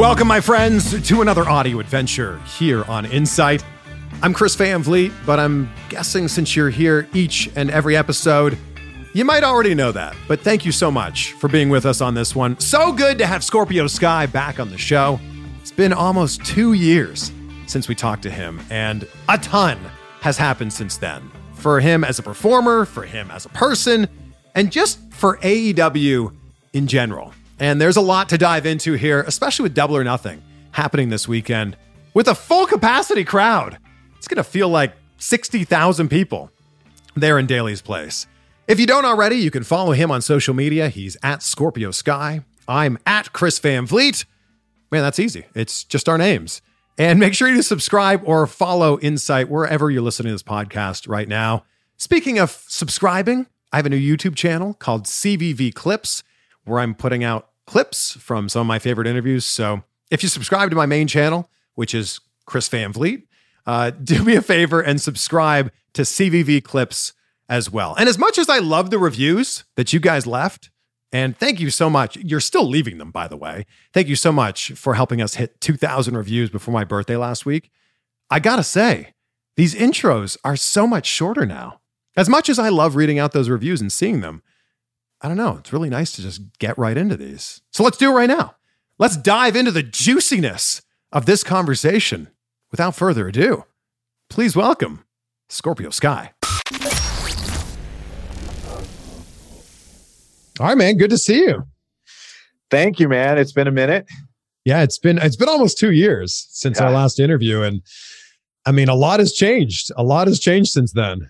Welcome, my friends, to another audio adventure here on Insight. I'm Chris Van Vliet, but I'm guessing since you're here each and every episode, you might already know that. But thank you so much for being with us on this one. So good to have Scorpio Sky back on the show. It's been almost two years since we talked to him, and a ton has happened since then. For him as a performer, for him as a person, and just for AEW in general. And there's a lot to dive into here, especially with Double or Nothing happening this weekend with a full capacity crowd. It's going to feel like 60,000 people there in Daily's Place. If you don't already, you can follow him on social media. He's at Scorpio Sky. I'm at Chris Van Vliet. Man, that's easy. It's just our names. And make sure you subscribe or follow Insight wherever you're listening to this podcast right now. Speaking of subscribing, I have a new YouTube channel called CVV Clips where I'm putting out clips from some of my favorite interviews. So if you subscribe to my main channel, which is Chris Van Vliet, uh, do me a favor and subscribe to CVV Clips as well. And as much as I love the reviews that you guys left, and thank you so much. You're still leaving them, by the way. Thank you so much for helping us hit 2,000 reviews before my birthday last week. I gotta say, these intros are so much shorter now. As much as I love reading out those reviews and seeing them, I don't know. It's really nice to just get right into these. So let's do it right now. Let's dive into the juiciness of this conversation. Without further ado, please welcome Scorpio Sky. All right, man. Good to see you. Thank you, man. It's been a minute. Yeah, it's been it's been almost two years since Yeah. our last interview, and I mean, a lot has changed. A lot has changed since then.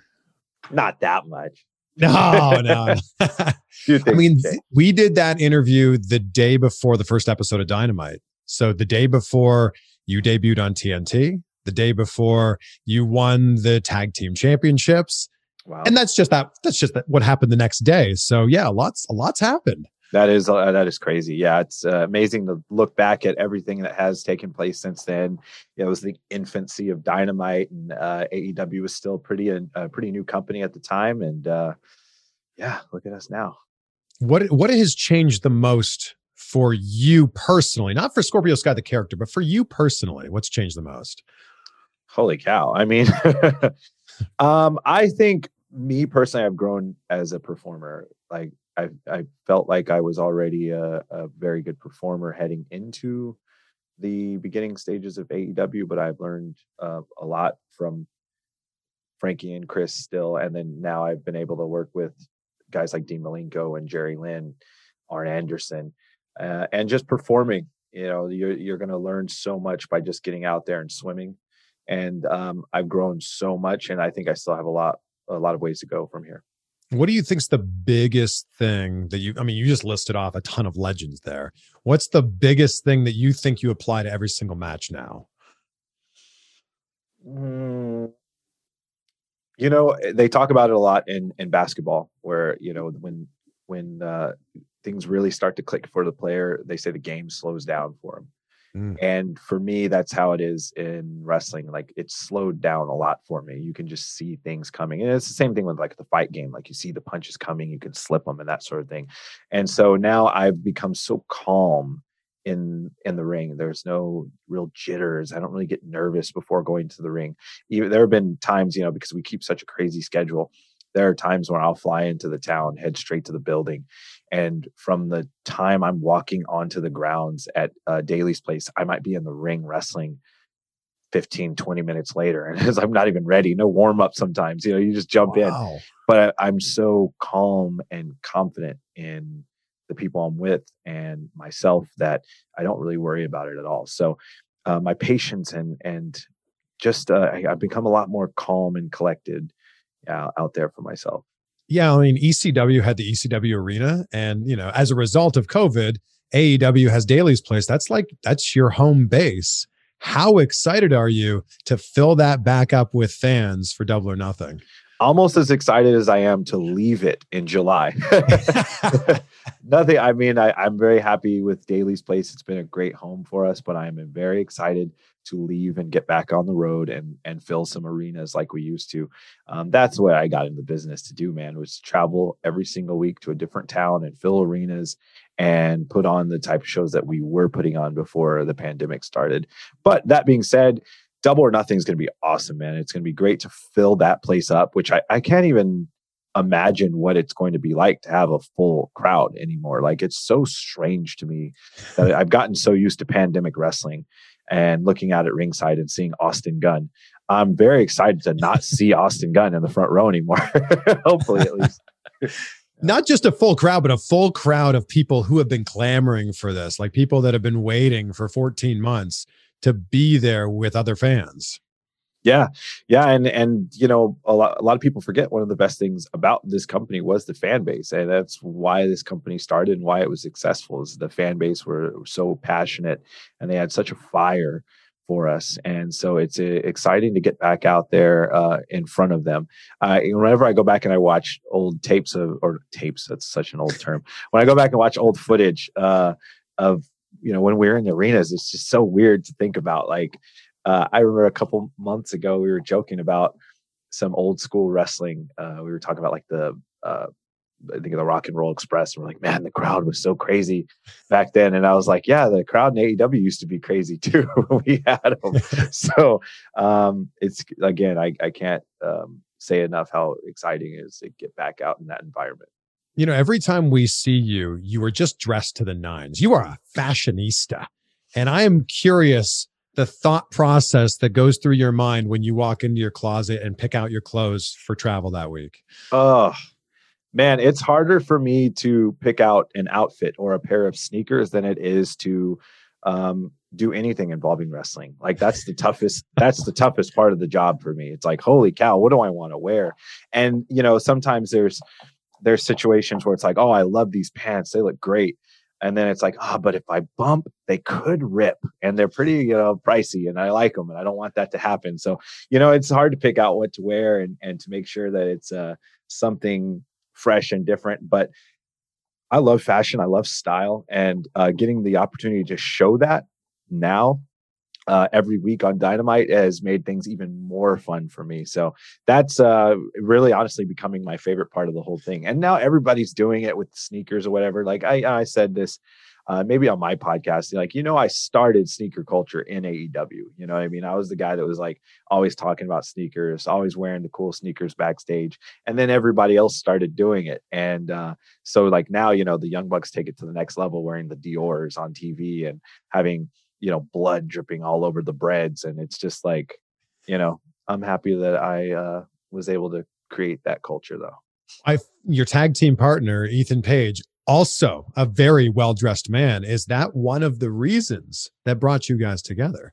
Not that much. No, no. I mean, we did that interview the day before the first episode of Dynamite. So the day before you debuted on TNT, the day before you won the tag team championships, wow. and that's just that. That's just that, what happened the next day. So yeah, lots, a lot's happened. That is uh, that is crazy. Yeah, it's uh, amazing to look back at everything that has taken place since then. It was the infancy of Dynamite, and uh, AEW was still pretty a, a pretty new company at the time. And uh, yeah, look at us now. What what has changed the most for you personally? Not for Scorpio Sky the character, but for you personally. What's changed the most? Holy cow! I mean, um, I think me personally, I've grown as a performer. Like I, I felt like I was already a, a very good performer heading into the beginning stages of AEW, but I've learned uh, a lot from Frankie and Chris still, and then now I've been able to work with guys like Dean Malenko and Jerry Lynn, Arn Anderson, uh, and just performing. You know, you're you're going to learn so much by just getting out there and swimming and um, I've grown so much, and I think I still have a lot a lot of ways to go from here. What do you think's the biggest thing that you? I mean, you just listed off a ton of legends there. What's the biggest thing that you think you apply to every single match now? Mm, you know, they talk about it a lot in in basketball, where you know when when uh, things really start to click for the player, they say the game slows down for them. Mm. And for me, that's how it is in wrestling. Like it's slowed down a lot for me. You can just see things coming. And it's the same thing with like the fight game. Like you see the punches coming, you can slip them and that sort of thing. And so now I've become so calm in in the ring. There's no real jitters. I don't really get nervous before going to the ring. Even there have been times, you know, because we keep such a crazy schedule there are times when I'll fly into the town, head straight to the building. And from the time I'm walking onto the grounds at uh, Daily's place, I might be in the ring wrestling 15, 20 minutes later. And I'm not even ready, no warm up sometimes, you know, you just jump wow. in. But I, I'm so calm and confident in the people I'm with and myself that I don't really worry about it at all. So uh, my patience and, and just uh, I, I've become a lot more calm and collected out, out there for myself. Yeah, I mean, ECW had the ECW arena, and you know, as a result of COVID, AEW has Daily's Place. That's like that's your home base. How excited are you to fill that back up with fans for Double or Nothing? Almost as excited as I am to leave it in July. Nothing. I mean, I, I'm very happy with Daily's Place. It's been a great home for us, but I am very excited to leave and get back on the road and and fill some arenas like we used to. Um, that's what I got in the business to do, man, was to travel every single week to a different town and fill arenas and put on the type of shows that we were putting on before the pandemic started. But that being said, Double or Nothing is going to be awesome, man. It's going to be great to fill that place up, which I, I can't even imagine what it's going to be like to have a full crowd anymore. Like it's so strange to me that I've gotten so used to pandemic wrestling and looking out at ringside and seeing Austin Gunn. I'm very excited to not see Austin Gunn in the front row anymore. Hopefully, at least. Not just a full crowd, but a full crowd of people who have been clamoring for this, like people that have been waiting for 14 months to be there with other fans. Yeah, yeah, and and you know a lot a lot of people forget one of the best things about this company was the fan base, and that's why this company started and why it was successful. Is the fan base were so passionate and they had such a fire for us, and so it's uh, exciting to get back out there uh, in front of them. Uh, whenever I go back and I watch old tapes of or tapes, that's such an old term. When I go back and watch old footage uh, of you know when we we're in the arenas, it's just so weird to think about like uh, I remember a couple months ago we were joking about some old school wrestling. Uh, we were talking about like the uh, I think of the Rock and Roll Express. And we're like, man, the crowd was so crazy back then. And I was like, yeah, the crowd in AEW used to be crazy too when we had them. so um, it's again, I, I can't um, say enough how exciting it is to get back out in that environment. You know, every time we see you, you are just dressed to the nines. You are a fashionista. And I am curious the thought process that goes through your mind when you walk into your closet and pick out your clothes for travel that week? Oh, man, it's harder for me to pick out an outfit or a pair of sneakers than it is to um, do anything involving wrestling. Like that's the toughest. That's the toughest part of the job for me. It's like, holy cow, what do I want to wear? And you know, sometimes there's there's situations where it's like, oh, I love these pants. They look great and then it's like ah oh, but if i bump they could rip and they're pretty you know pricey and i like them and i don't want that to happen so you know it's hard to pick out what to wear and and to make sure that it's uh something fresh and different but i love fashion i love style and uh getting the opportunity to show that now uh, every week on Dynamite has made things even more fun for me. So that's uh, really honestly becoming my favorite part of the whole thing. And now everybody's doing it with sneakers or whatever. Like I, I said this uh, maybe on my podcast, like, you know, I started sneaker culture in AEW. You know I mean? I was the guy that was like always talking about sneakers, always wearing the cool sneakers backstage. And then everybody else started doing it. And uh, so, like, now, you know, the Young Bucks take it to the next level wearing the Dior's on TV and having you know blood dripping all over the breads and it's just like you know i'm happy that i uh, was able to create that culture though i your tag team partner ethan page also a very well dressed man is that one of the reasons that brought you guys together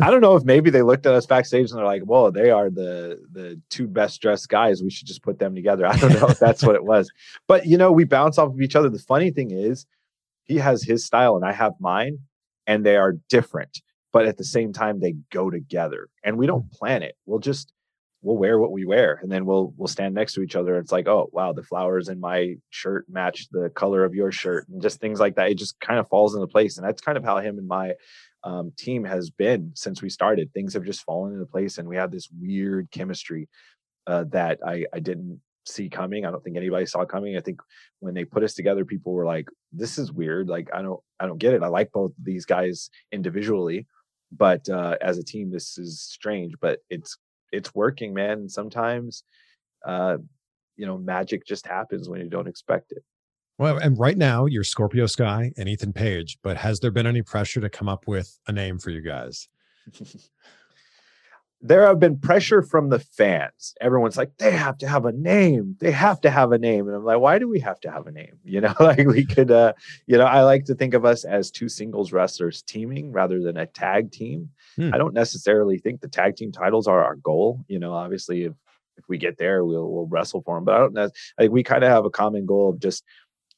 I don't know if maybe they looked at us backstage and they're like, "Whoa, they are the the two best dressed guys. We should just put them together." I don't know if that's what it was, but you know, we bounce off of each other. The funny thing is, he has his style and I have mine, and they are different, but at the same time, they go together. And we don't plan it. We'll just we'll wear what we wear, and then we'll we'll stand next to each other. It's like, oh wow, the flowers in my shirt match the color of your shirt, and just things like that. It just kind of falls into place, and that's kind of how him and my um, team has been since we started. Things have just fallen into place, and we have this weird chemistry uh, that I, I didn't see coming. I don't think anybody saw coming. I think when they put us together, people were like, "This is weird. Like, I don't, I don't get it. I like both these guys individually, but uh, as a team, this is strange. But it's it's working, man. And sometimes, uh, you know, magic just happens when you don't expect it. Well, and right now you're Scorpio Sky and Ethan Page, but has there been any pressure to come up with a name for you guys? there have been pressure from the fans. Everyone's like, they have to have a name. They have to have a name. And I'm like, why do we have to have a name? You know, like we could, uh, you know, I like to think of us as two singles wrestlers teaming rather than a tag team. Hmm. I don't necessarily think the tag team titles are our goal. You know, obviously, if if we get there, we'll we'll wrestle for them. But I don't know. Like we kind of have a common goal of just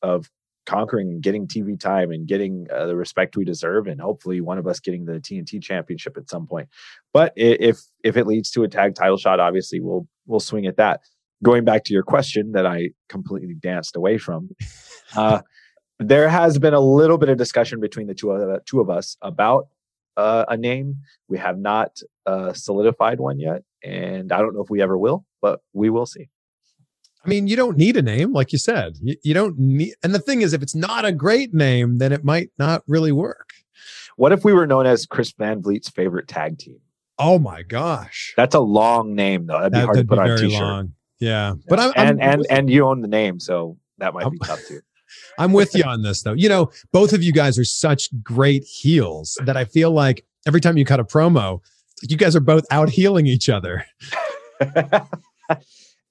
of conquering and getting TV time and getting uh, the respect we deserve, and hopefully one of us getting the TNT championship at some point. But if if it leads to a tag title shot, obviously we'll we'll swing at that. Going back to your question that I completely danced away from, uh, there has been a little bit of discussion between the two of two of us about uh, a name. We have not uh, solidified one yet, and I don't know if we ever will, but we will see. I mean, you don't need a name, like you said. You, you, don't need, and the thing is, if it's not a great name, then it might not really work. What if we were known as Chris Van Vliet's favorite tag team? Oh my gosh, that's a long name though. That'd be that, hard to put on a t-shirt. Long. Yeah, yeah. but I'm, and I'm, and and you own the name, so that might I'm, be tough too. I'm with you on this though. You know, both of you guys are such great heels that I feel like every time you cut a promo, you guys are both out heeling each other.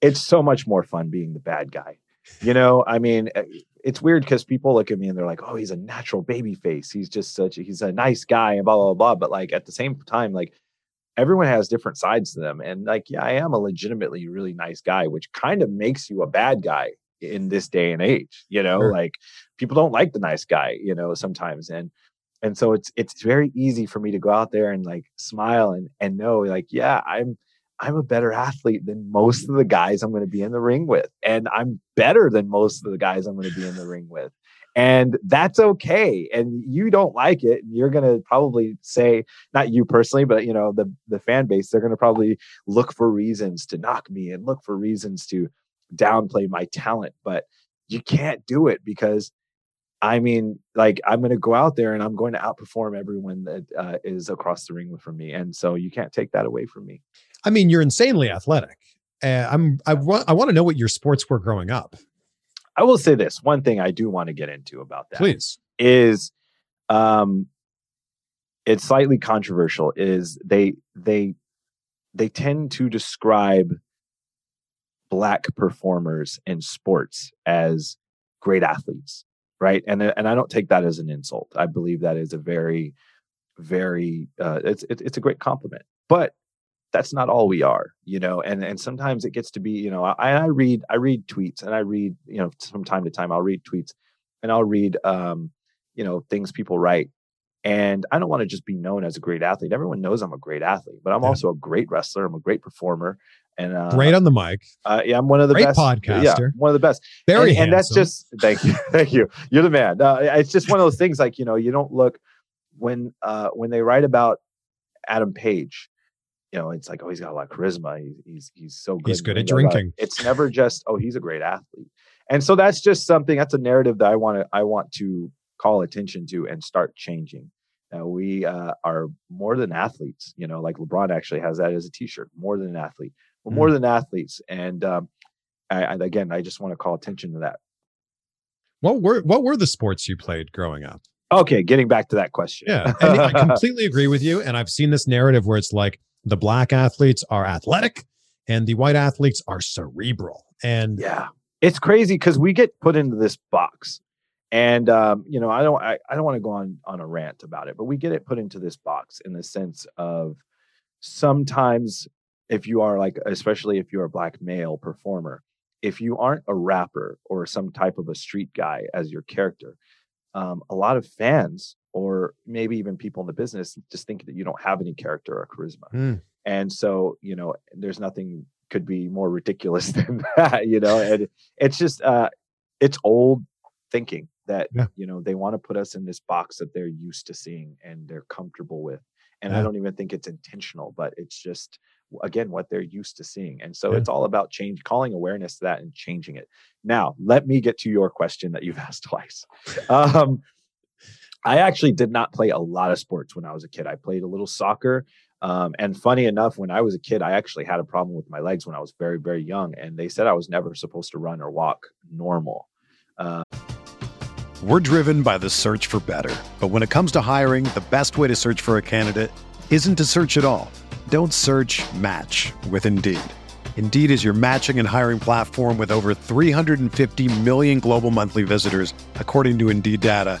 it's so much more fun being the bad guy. You know, I mean, eh, it's weird because people look at me and they're like, "Oh, he's a natural baby face. He's just such. A, he's a nice guy," and blah blah blah. But like at the same time, like everyone has different sides to them, and like, yeah, I am a legitimately really nice guy, which kind of makes you a bad guy in this day and age. You know, sure. like people don't like the nice guy. You know, sometimes, and and so it's it's very easy for me to go out there and like smile and and know like, yeah, I'm I'm a better athlete than most of the guys I'm going to be in the ring with. And I'm better than most of the guys I'm going to be in the ring with. And that's okay. And you don't like it. And You're going to probably say, not you personally, but you know, the, the fan base, they're going to probably look for reasons to knock me and look for reasons to downplay my talent. But you can't do it because I mean, like I'm going to go out there and I'm going to outperform everyone that uh, is across the ring from me, and so you can't take that away from me. I mean, you're insanely athletic. Uh, I'm I want I want to know what your sports were growing up. I will say this one thing I do want to get into about that. Please is, um, it's slightly controversial. Is they they they tend to describe black performers in sports as great athletes, right? And and I don't take that as an insult. I believe that is a very very uh, it's it's a great compliment. But that's not all we are you know and and sometimes it gets to be you know i i read i read tweets and i read you know from time to time i'll read tweets and i'll read um you know things people write and i don't want to just be known as a great athlete. Everyone knows i'm a great athlete but i'm yeah. also a great wrestler i'm a great performer and uh, great on the mic. uh, yeah i'm one of the great best podcaster. yeah one of the best very and, and that's just thank you thank you you're the man. Uh, it's just one of those things like you know you don't look when uh when they write about adam page you know, it's like, oh, he's got a lot of charisma. He, he's he's so good. He's good at drinking. It's never just, oh, he's a great athlete. And so that's just something. That's a narrative that I want to I want to call attention to and start changing. Uh, we uh, are more than athletes. You know, like LeBron actually has that as a T-shirt. More than an athlete. We're mm. more than athletes. And um, I, I, again, I just want to call attention to that. What were what were the sports you played growing up? Okay, getting back to that question. Yeah, I completely agree with you. And I've seen this narrative where it's like the black athletes are athletic and the white athletes are cerebral. And yeah, it's crazy because we get put into this box And um, you know, I don't I, I don't want to go on on a rant about it, but we get it put into this box in the sense of sometimes if you are like especially if you're a black male performer, if you aren't a rapper or some type of a street guy as your character, um, a lot of fans or maybe even people in the business just think that you don't have any character or charisma. Mm. And so, you know, there's nothing could be more ridiculous than that, you know, and it's just uh it's old thinking that Yeah. you know they want to put us in this box that they're used to seeing and they're comfortable with. And I don't even think it's intentional, but it's just again what they're used to seeing. And so Yeah. it's all about change calling awareness to that and changing it. Now, let me get to your question that you've asked twice. Um I actually did not play a lot of sports when I was a kid. I played a little soccer. Um, and funny enough, when I was a kid, I actually had a problem with my legs when I was very, very young. And they said I was never supposed to run or walk normal. We're driven by the search for better. But when it comes to hiring, the best way to search for a candidate isn't to search at all. Don't search match with Indeed. Indeed is your matching and hiring platform with over 350 million global monthly visitors, according to Indeed data,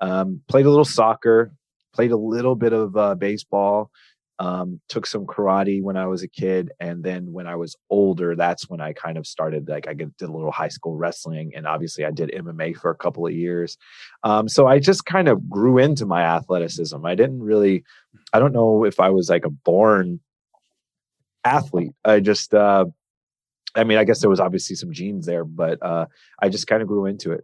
Um, played a little soccer, played a little bit of uh, baseball, um, took some karate when I was a kid. And then when I was older, that's when I kind of started, like, I did a little high school wrestling. And obviously, I did MMA for a couple of years. Um, so I just kind of grew into my athleticism. I didn't really, I don't know if I was like a born athlete. I just, uh, I mean, I guess there was obviously some genes there, but uh, I just kind of grew into it.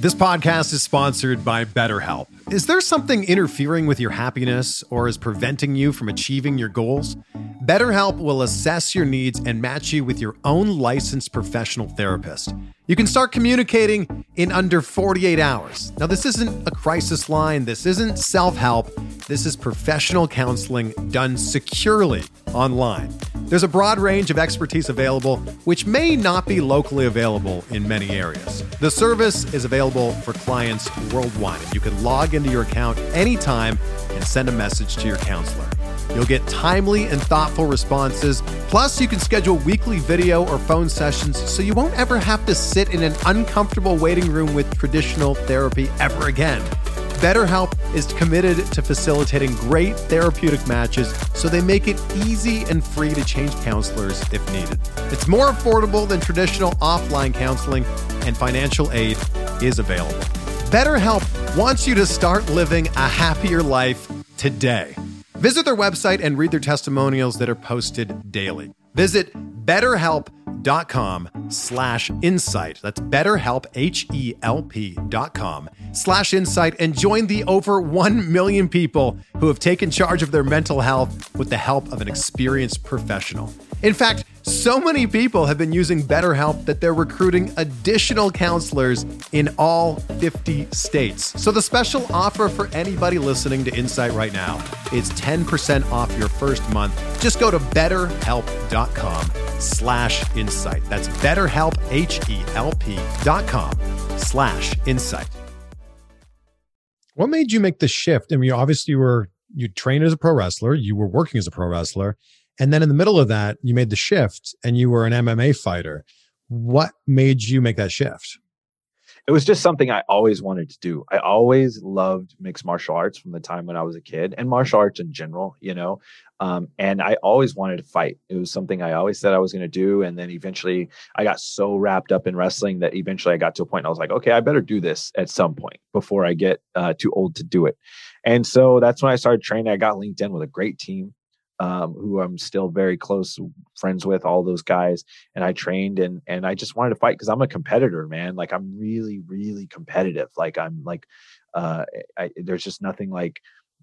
This podcast is sponsored by BetterHelp. Is there something interfering with your happiness or is preventing you from achieving your goals? BetterHelp will assess your needs and match you with your own licensed professional therapist. You can start communicating in under 48 hours. Now, this isn't a crisis line, this isn't self help, this is professional counseling done securely online. There's a broad range of expertise available, which may not be locally available in many areas. The service is available for clients worldwide, you can log into your account anytime and send a message to your counselor. You'll get timely and thoughtful responses. Plus, you can schedule weekly video or phone sessions so you won't ever have to sit in an uncomfortable waiting room with traditional therapy ever again. BetterHelp is committed to facilitating great therapeutic matches so they make it easy and free to change counselors if needed. It's more affordable than traditional offline counseling, and financial aid is available. BetterHelp wants you to start living a happier life today. Visit their website and read their testimonials that are posted daily. Visit betterhelp.com slash insight. That's betterhelp, H-E-L-P dot com slash insight and join the over 1 million people who have taken charge of their mental health with the help of an experienced professional. In fact, so many people have been using BetterHelp that they're recruiting additional counselors in all 50 states. So the special offer for anybody listening to Insight right now is 10% off your first month. Just go to betterhelp.com slash insight. That's betterhelp, H-E-L-P dot com slash insight. What made you make the shift? I mean, obviously you were you trained as a pro wrestler, you were working as a pro wrestler, and then in the middle of that, you made the shift and you were an MMA fighter. What made you make that shift? It was just something I always wanted to do. I always loved mixed martial arts from the time when I was a kid and martial arts in general, you know. Um, and I always wanted to fight. It was something I always said I was going to do. And then eventually I got so wrapped up in wrestling that eventually I got to a point I was like, okay, I better do this at some point before I get uh, too old to do it. And so that's when I started training. I got linked in with a great team um, who I'm still very close friends with, all those guys. And I trained and and I just wanted to fight because I'm a competitor, man. Like I'm really, really competitive. Like I'm like, uh, I, there's just nothing like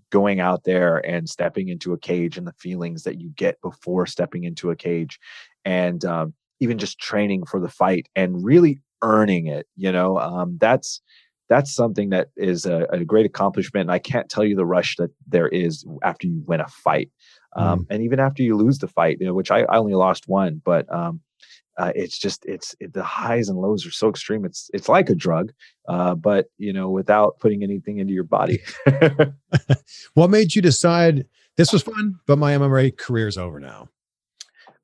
going out there and stepping into a cage and the feelings that you get before stepping into a cage, and um, even just training for the fight and really earning it. You know, um, that's that's something that is a, a, great accomplishment. And I can't tell you the rush that there is after you win a fight. Um, mm. And even after you lose the fight, you know, which I, I only lost one, but um, uh, it's just it's it, the highs and lows are so extreme. It's it's like a drug, uh, but you know, without putting anything into your body. what made you decide this was fun, but my MMA career is over now?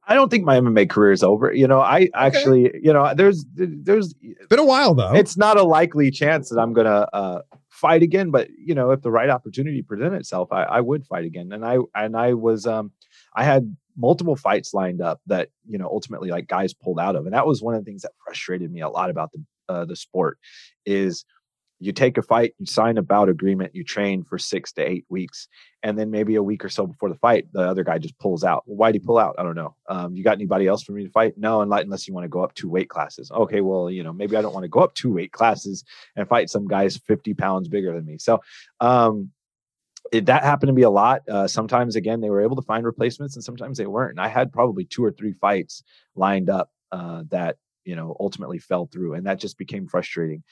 I don't think my MMA career is over. You know, I actually, okay. you know, there's there's it's been a while though. It's not a likely chance that I'm gonna uh, fight again, but you know, if the right opportunity presented itself, I, I would fight again. And I and I was um I had multiple fights lined up that you know ultimately like guys pulled out of, and that was one of the things that frustrated me a lot about the uh, the sport is you take a fight, you sign a bout agreement, you train for six to eight weeks, and then maybe a week or so before the fight, the other guy just pulls out. Why'd he pull out? I don't know. Um, you got anybody else for me to fight? No, unless you want to go up two weight classes. Okay, well, you know, maybe I don't want to go up two weight classes and fight some guys 50 pounds bigger than me. So, um, it, that happened to be a lot. Uh, sometimes, again, they were able to find replacements, and sometimes they weren't. And I had probably two or three fights lined up uh, that you know ultimately fell through, and that just became frustrating.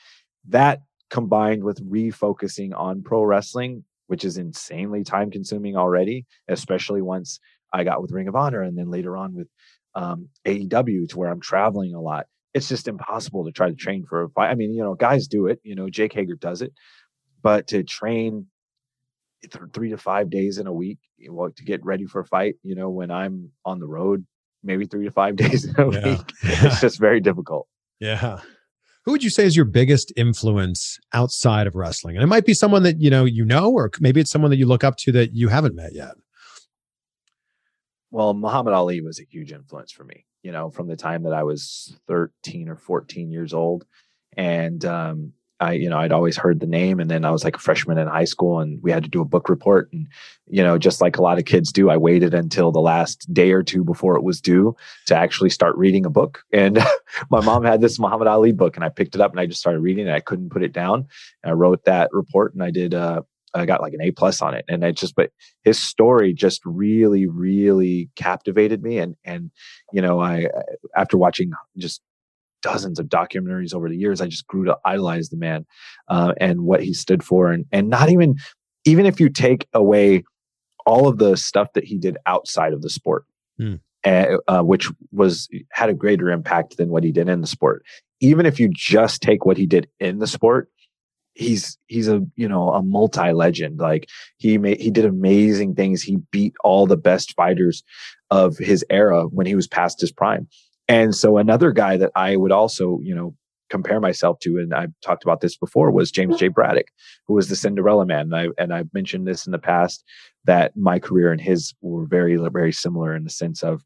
That combined with refocusing on pro wrestling, which is insanely time consuming already, especially once I got with Ring of Honor and then later on with um, AEW to where I'm traveling a lot. It's just impossible to try to train for a fight. I mean, you know, guys do it, you know, Jake Hager does it, but to train th- three to five days in a week to get ready for a fight, you know, when I'm on the road, maybe three to five days in a yeah. week, it's just very difficult. Yeah. Who would you say is your biggest influence outside of wrestling? And it might be someone that you know you know, or maybe it's someone that you look up to that you haven't met yet. Well, Muhammad Ali was a huge influence for me. You know, from the time that I was 13 or 14 years old, and um, I, you know, I'd always heard the name, and then I was like a freshman in high school, and we had to do a book report, and you know, just like a lot of kids do, I waited until the last day or two before it was due to actually start reading a book. And my mom had this Muhammad Ali book, and I picked it up and I just started reading it. I couldn't put it down. I wrote that report, and I did. Uh, I got like an A plus on it, and I just, but his story just really, really captivated me, and and you know, I after watching just dozens of documentaries over the years. I just grew to idolize the man uh, and what he stood for, and and not even even if you take away all of the stuff that he did outside of the sport, mm. uh, which was had a greater impact than what he did in the sport. Even if you just take what he did in the sport, he's he's a you know a multi legend. Like he made he did amazing things. He beat all the best fighters of his era when he was past his prime. And so another guy that I would also, you know, compare myself to, and I've talked about this before, was James J. Braddock, who was the Cinderella man. And I and I've mentioned this in the past that my career and his were very, very similar in the sense of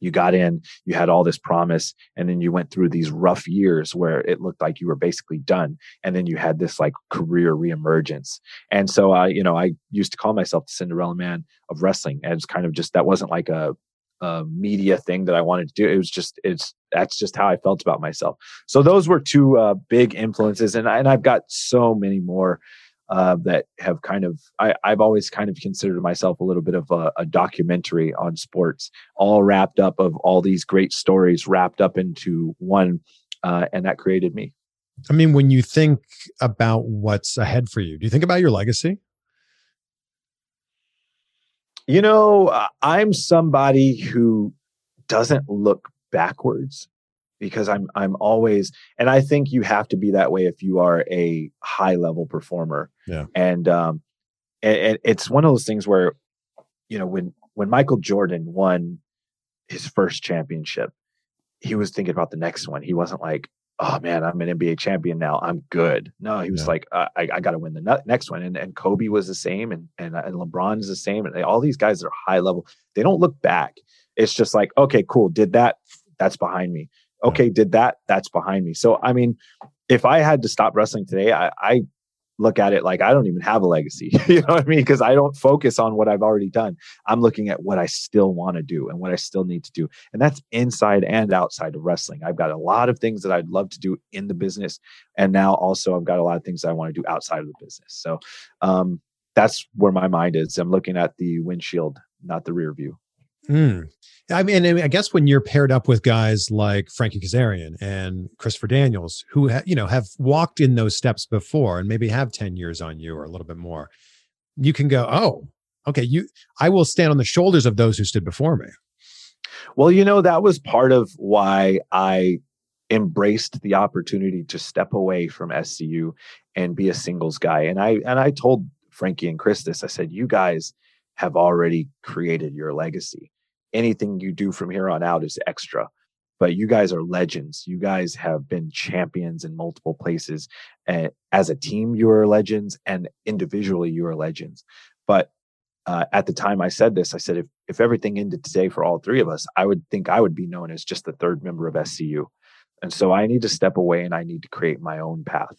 you got in, you had all this promise, and then you went through these rough years where it looked like you were basically done. And then you had this like career reemergence. And so I, you know, I used to call myself the Cinderella man of wrestling. And it's kind of just that wasn't like a uh, media thing that I wanted to do. It was just it's that's just how I felt about myself. So those were two uh, big influences, and and I've got so many more uh, that have kind of I, I've always kind of considered myself a little bit of a, a documentary on sports, all wrapped up of all these great stories wrapped up into one, uh, and that created me. I mean, when you think about what's ahead for you, do you think about your legacy? You know, uh, I'm somebody who doesn't look backwards because I'm I'm always and I think you have to be that way if you are a high level performer. Yeah. And um and, and it's one of those things where you know when when Michael Jordan won his first championship, he was thinking about the next one. He wasn't like, oh man, I'm an NBA champion now. I'm good. No, he was yeah. like, I, I got to win the next one. And, and Kobe was the same, and and, uh, and LeBron is the same, and all these guys are high level. They don't look back. It's just like, okay, cool, did that. That's behind me. Okay, yeah. did that. That's behind me. So I mean, if I had to stop wrestling today, I, I look at it like I don't even have a legacy. you know what I mean? Because I don't focus on what I've already done. I'm looking at what I still want to do and what I still need to do. And that's inside and outside of wrestling. I've got a lot of things that I'd love to do in the business. And now also I've got a lot of things I want to do outside of the business. So um, that's where my mind is. I'm looking at the windshield, not the rear view. Mm. I mean, I guess when you're paired up with guys like Frankie Kazarian and Christopher Daniels, who ha- you know have walked in those steps before and maybe have ten years on you or a little bit more, you can go, oh, okay, you, I will stand on the shoulders of those who stood before me. Well, you know, that was part of why I embraced the opportunity to step away from SCU and be a singles guy. And I and I told Frankie and Chris this. I said, you guys have already created your legacy anything you do from here on out is extra but you guys are legends. You guys have been champions in multiple places. And as a team, you are legends, and individually, you are legends. But uh, at the time I said this, I said if if everything ended today for all three of us, I would think I would be known as just the third member of SCU. And so I need to step away and I need to create my own path.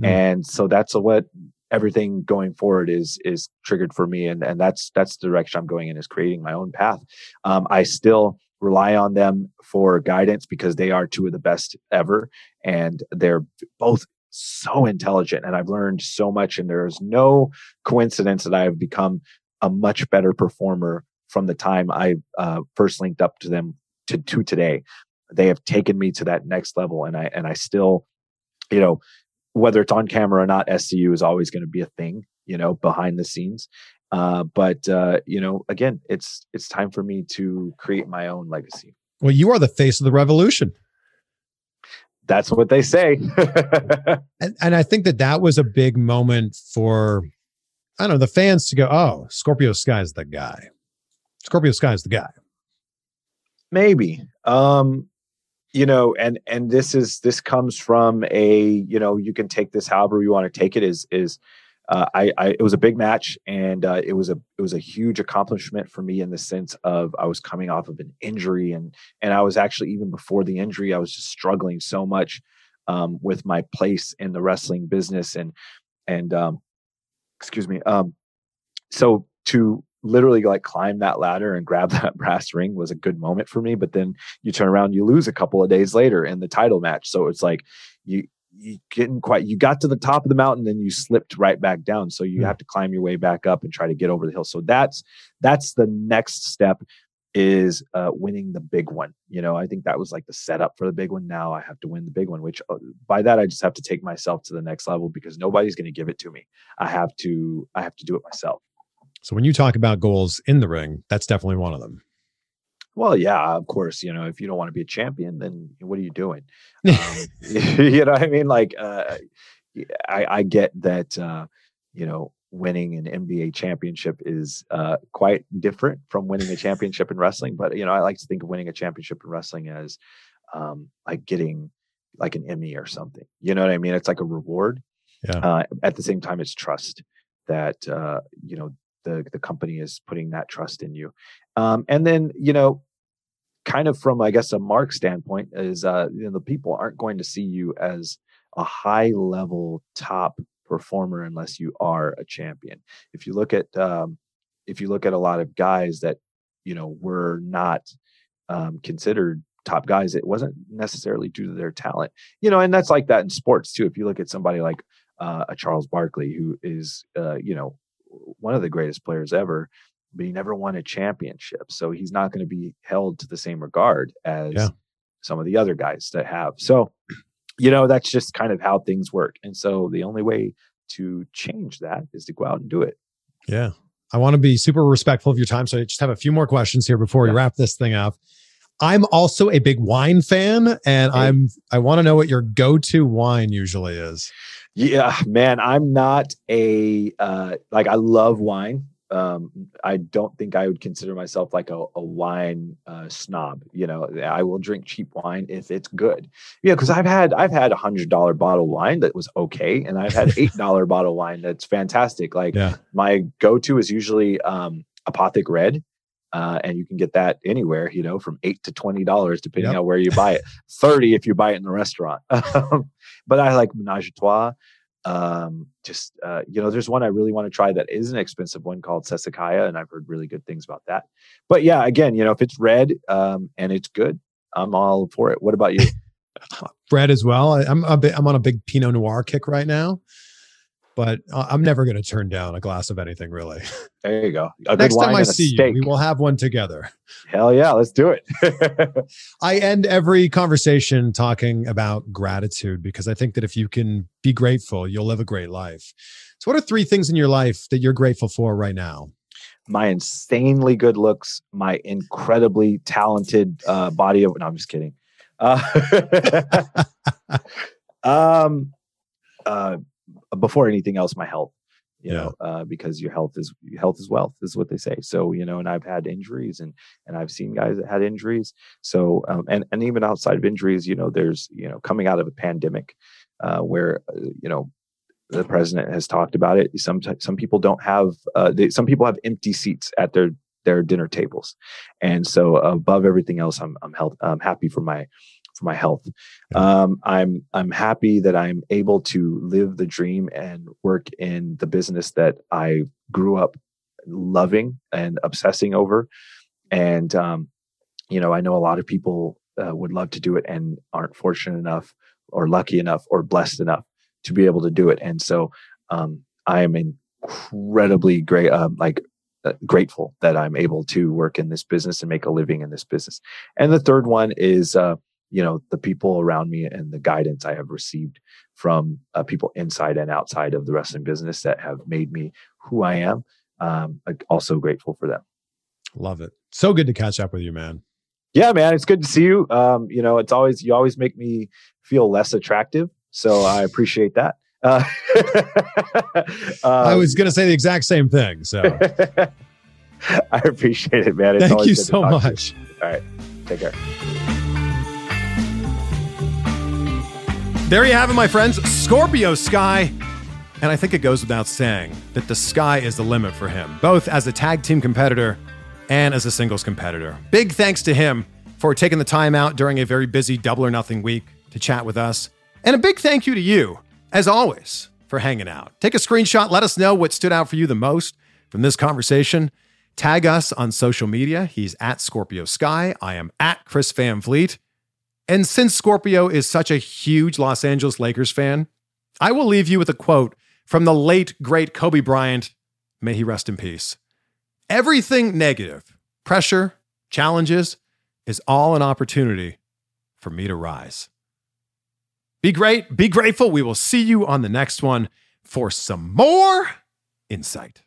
Mm. And so that's what everything going forward is is triggered for me and and that's that's the direction i'm going in is creating my own path. Um, i still rely on them for guidance because they are two of the best ever and they're both so intelligent and i've learned so much and there's no coincidence that i've become a much better performer from the time i uh, first linked up to them to, to today. They have taken me to that next level and i and i still you know whether it's on camera or not, SCU is always going to be a thing, you know, behind the scenes. Uh, but uh, you know, again, it's it's time for me to create my own legacy. Well, you are the face of the revolution. That's what they say. and, and I think that that was a big moment for, I don't know, the fans to go, oh, Scorpio Sky is the guy. Scorpio Sky is the guy. Maybe. Um, you know and and this is this comes from a you know you can take this however you want to take it is is uh, I, I it was a big match and uh, it was a it was a huge accomplishment for me in the sense of I was coming off of an injury and and I was actually even before the injury I was just struggling so much um, with my place in the wrestling business and and um, excuse me um, so to literally like climb that ladder and grab that brass ring was a good moment for me. But then you turn around, you lose a couple of days later in the title match. So it's like you you getting quite you got to the top of the mountain then you slipped right back down so you mm. have to climb your way back up and try to get over the hill so that's that's the next step is uh, winning the big one you know i think that was like the setup for the big one now i have to win the big one which uh, by that i just have to take myself to the next level because nobody's going to give it to me i have to i have to do it myself so when you talk about goals in the ring, that's definitely one of them. Well, yeah, of course. You know, if you don't want to be a champion, then what are you doing? Um, you know, what I mean, like, uh, I, I get that. Uh, you know, winning an NBA championship is uh, quite different from winning a championship in wrestling. But you know, I like to think of winning a championship in wrestling as um, like getting like an Emmy or something. You know what I mean? It's like a reward. Yeah. Uh, at the same time, it's trust that uh, you know the the company is putting that trust in you. Um, and then you know kind of from i guess a mark standpoint is uh you know the people aren't going to see you as a high level top performer unless you are a champion. If you look at um if you look at a lot of guys that you know were not um considered top guys it wasn't necessarily due to their talent. You know and that's like that in sports too. If you look at somebody like uh, a Charles Barkley who is uh, you know one of the greatest players ever, but he never won a championship. So he's not going to be held to the same regard as yeah. some of the other guys that have. So, you know, that's just kind of how things work. And so the only way to change that is to go out and do it. Yeah. I want to be super respectful of your time. So I just have a few more questions here before yeah. we wrap this thing up. I'm also a big wine fan and hey. I'm I want to know what your go-to wine usually is. Yeah, man, I'm not a uh like I love wine. Um I don't think I would consider myself like a, a wine uh snob. You know, I will drink cheap wine if it's good. Yeah, because I've had I've had a hundred dollar bottle wine that was okay, and I've had eight dollar bottle wine that's fantastic. Like yeah. my go-to is usually um Apothic Red. Uh, and you can get that anywhere, you know, from eight to twenty dollars, depending yep. on where you buy it. Thirty if you buy it in the restaurant. but I like Menage a Trois. Um, just uh, you know, there's one I really want to try that is an expensive one called Sassicaia, and I've heard really good things about that. But yeah, again, you know, if it's red um, and it's good, I'm all for it. What about you? Red as well. I'm a bit, I'm on a big Pinot Noir kick right now, but I- I'm never going to turn down a glass of anything really. There you go. Next time I see you, we will have one together. Hell yeah, let's do it. I end every conversation talking about gratitude because I think that if you can be grateful, you'll live a great life. So, what are three things in your life that you're grateful for right now? my insanely good looks, my incredibly talented uh, body of. No, I'm just kidding. Uh, um, uh, before anything else, my health. You Yeah. know, uh, because your health is health is wealth, is what they say. So you know, and I've had injuries, and and I've seen guys that had injuries. So um, and and even outside of injuries, you know, there's you know coming out of a pandemic, uh, where uh, you know the president has talked about it. Some some people don't have uh, they, some people have empty seats at their their dinner tables, and so above everything else, I'm I'm health, I'm happy for my for my health. Um, I'm I'm happy that I'm able to live the dream and work in the business that I grew up loving and obsessing over, and um, you know I know a lot of people uh, would love to do it and aren't fortunate enough or lucky enough or blessed enough to be able to do it. And so um, I am incredibly great, um, like uh, grateful that I'm able to work in this business and make a living in this business. And the third one is, uh, you know, the people around me and the guidance I have received from uh, people inside and outside of the wrestling business that have made me who I am. Um, I'm also grateful for them. Love it. So good to catch up with you, man. Yeah, man, it's good to see you. Um, you know, it's always you always make me feel less attractive, so I appreciate that. Uh, I um, was going to say the exact same thing. So, I appreciate it, man. It's thank you so much. All right, take care. There you have it, my friends. Scorpio Sky. And I think it goes without saying that the sky is the limit for him, both as a tag team competitor and as a singles competitor. Big thanks to him for taking the time out during a very busy double or nothing week to chat with us. And a big thank you to you, as always, for hanging out. Take a screenshot, let us know what stood out for you the most from this conversation. Tag us on social media. He's at Scorpio Sky. I am at Chris Van Vliet. And since Scorpio is such a huge Los Angeles Lakers fan, I will leave you with a quote from the late, great Kobe Bryant. May he rest in peace. Everything negative, pressure, challenges, is all an opportunity for me to rise. Be great, be grateful. We will see you on the next one for some more insight.